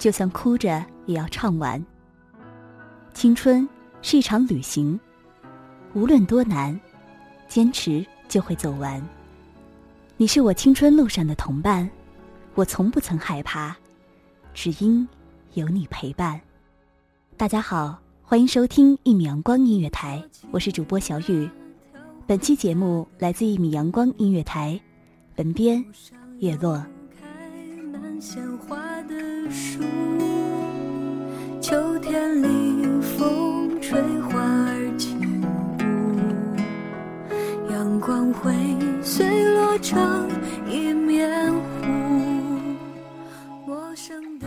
就算哭着也要唱完。青春是一场旅行，无论多难，坚持就会走完。你是我青春路上的同伴，我从不曾害怕，只因有你陪伴。大家好，欢迎收听一米阳光音乐台，我是主播小雨。本期节目来自一米阳光音乐台，文编叶落。开满鲜花的树，秋天里风吹花儿轻舞，阳光会碎落成一面湖。陌生的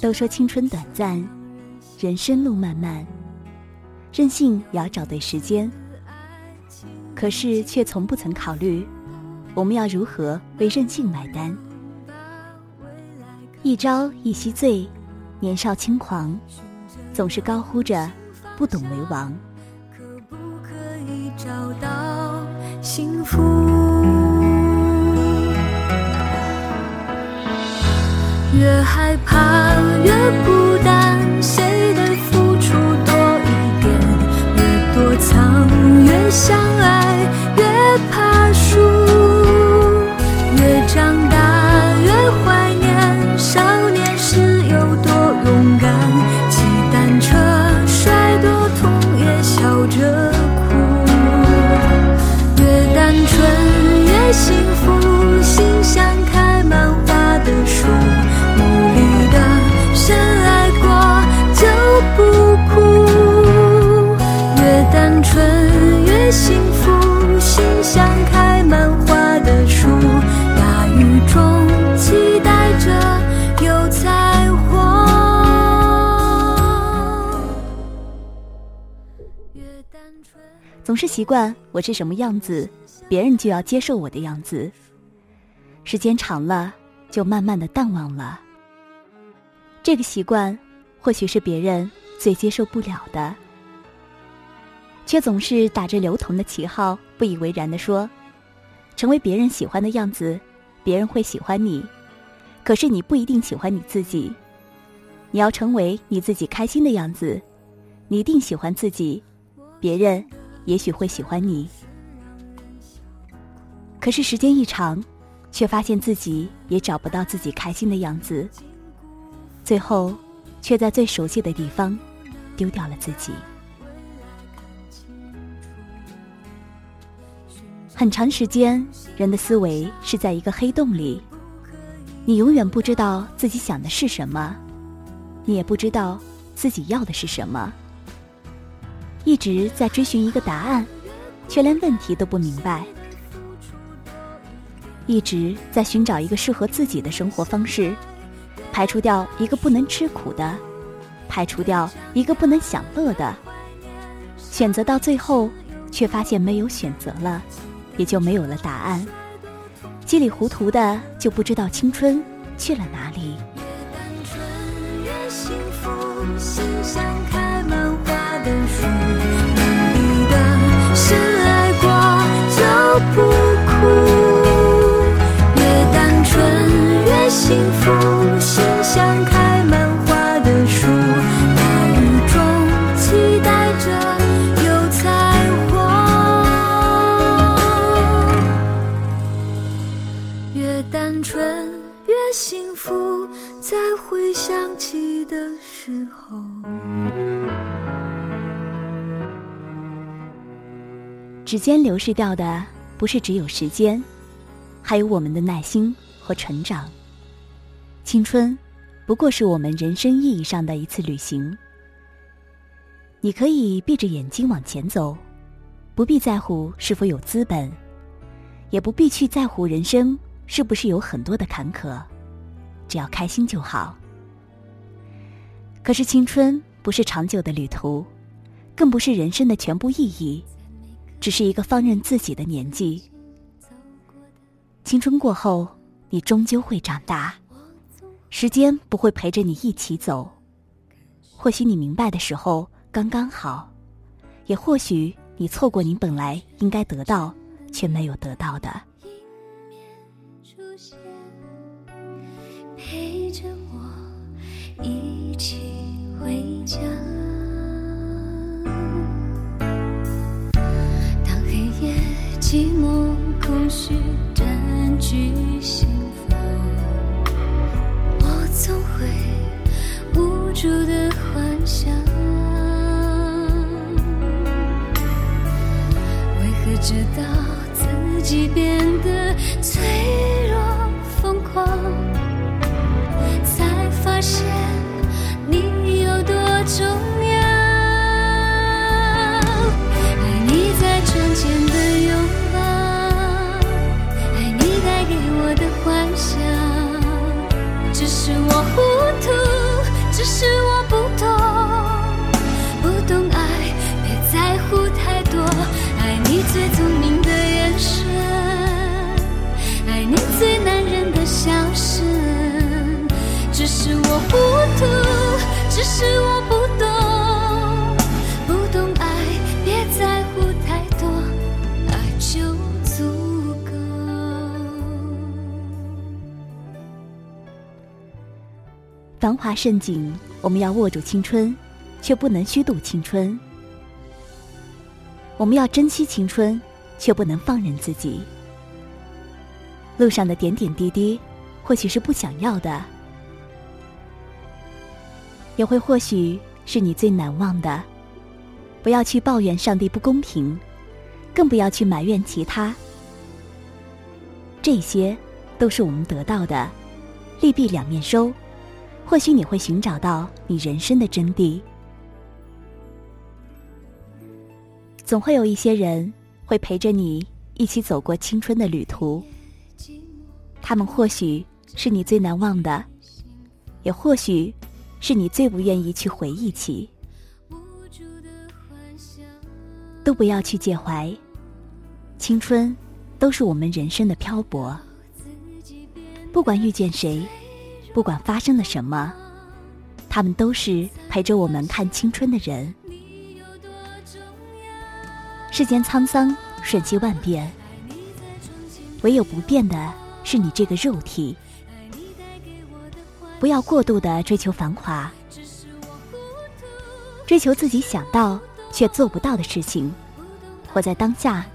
都说青春短暂，人生路漫漫，任性也要找对时间。可是却从不曾考虑，我们要如何为任性买单？一朝一夕醉，年少轻狂，总是高呼着不懂为王。可不可以找到幸福？越害怕越孤单，幸福，心像开满花的树，努力的深爱过就不哭。越单纯越幸福，心像开满花的树，大雨中期待着有彩虹。越单纯。总是习惯我是什么样子，别人就要接受我的样子。时间长了，就慢慢的淡忘了。这个习惯，或许是别人最接受不了的，却总是打着刘同的旗号，不以为然的说：“成为别人喜欢的样子，别人会喜欢你。可是你不一定喜欢你自己。你要成为你自己开心的样子，你一定喜欢自己，别人。”也许会喜欢你，可是时间一长，却发现自己也找不到自己开心的样子，最后，却在最熟悉的地方丢掉了自己。很长时间，人的思维是在一个黑洞里，你永远不知道自己想的是什么，你也不知道自己要的是什么。一直在追寻一个答案，却连问题都不明白；一直在寻找一个适合自己的生活方式，排除掉一个不能吃苦的，排除掉一个不能享乐的。选择到最后，却发现没有选择了，也就没有了答案。稀里糊涂的就不知道青春去了哪里。不幸福，心像开满花的树，大雨中期待着有彩虹。越单纯越幸福，在回想起的时候。指尖流逝掉的不是只有时间，还有我们的耐心和成长。青春，不过是我们人生意义上的一次旅行。你可以闭着眼睛往前走，不必在乎是否有资本，也不必去在乎人生是不是有很多的坎坷，只要开心就好。可是青春不是长久的旅途，更不是人生的全部意义。只是一个放任自己的年纪。青春过后，你终究会长大，时间不会陪着你一起走。或许你明白的时候刚刚好，也或许你错过你本来应该得到却没有得到的。出现，陪着我一起回家。当黑夜寂寞空虚占据心想。为何直到自己变得脆弱只是我不懂。不懂爱，别在乎太多，爱就足够。繁华盛景，我们要握住青春，却不能虚度青春。我们要珍惜青春，却不能放任自己。路上的点点滴滴，或许是不想要的，也会或许是你最难忘的。不要去抱怨上帝不公平，更不要去埋怨其他。这些都是我们得到的，利弊两面收。或许你会寻找到你人生的真谛。总会有一些人会陪着你一起走过青春的旅途，他们或许是你最难忘的，也或许是你最不愿意去回忆起。都不要去介怀，青春都是我们人生的漂泊。不管遇见谁。不管发生了什么，他们都是陪着我们看青春的人。世间沧桑，瞬息万变，唯有不变的是你这个肉体。不要过度的追求繁华，追求自己想到却做不到的事情。活在当下，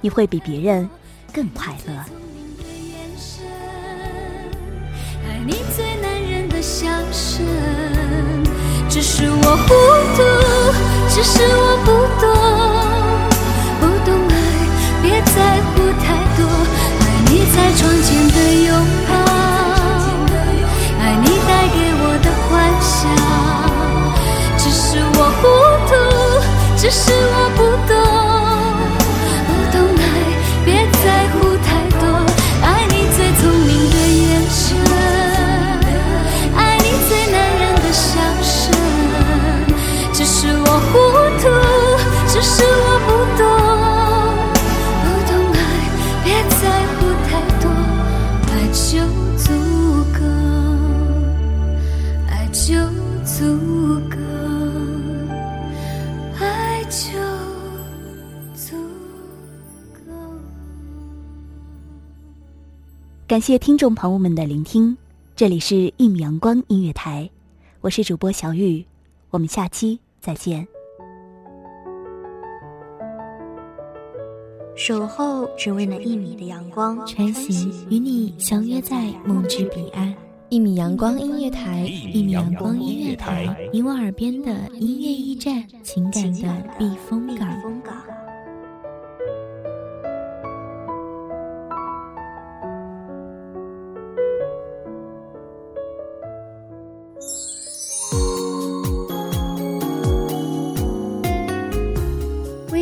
你会比别人更快乐。爱你最男人的笑声，只是我糊涂，只是我不懂，不懂爱，别在乎太多。爱你在窗前的拥抱，只是我不懂，不感谢听众朋友们的聆听，这里是《一米阳光音乐台》，我是主播小雨，我们下期再见。守候只为那一米的阳光，穿行与你相约在梦之彼岸。一米阳光音乐台，一米阳光音乐台，你我耳边的音乐驿站，情感的避风港。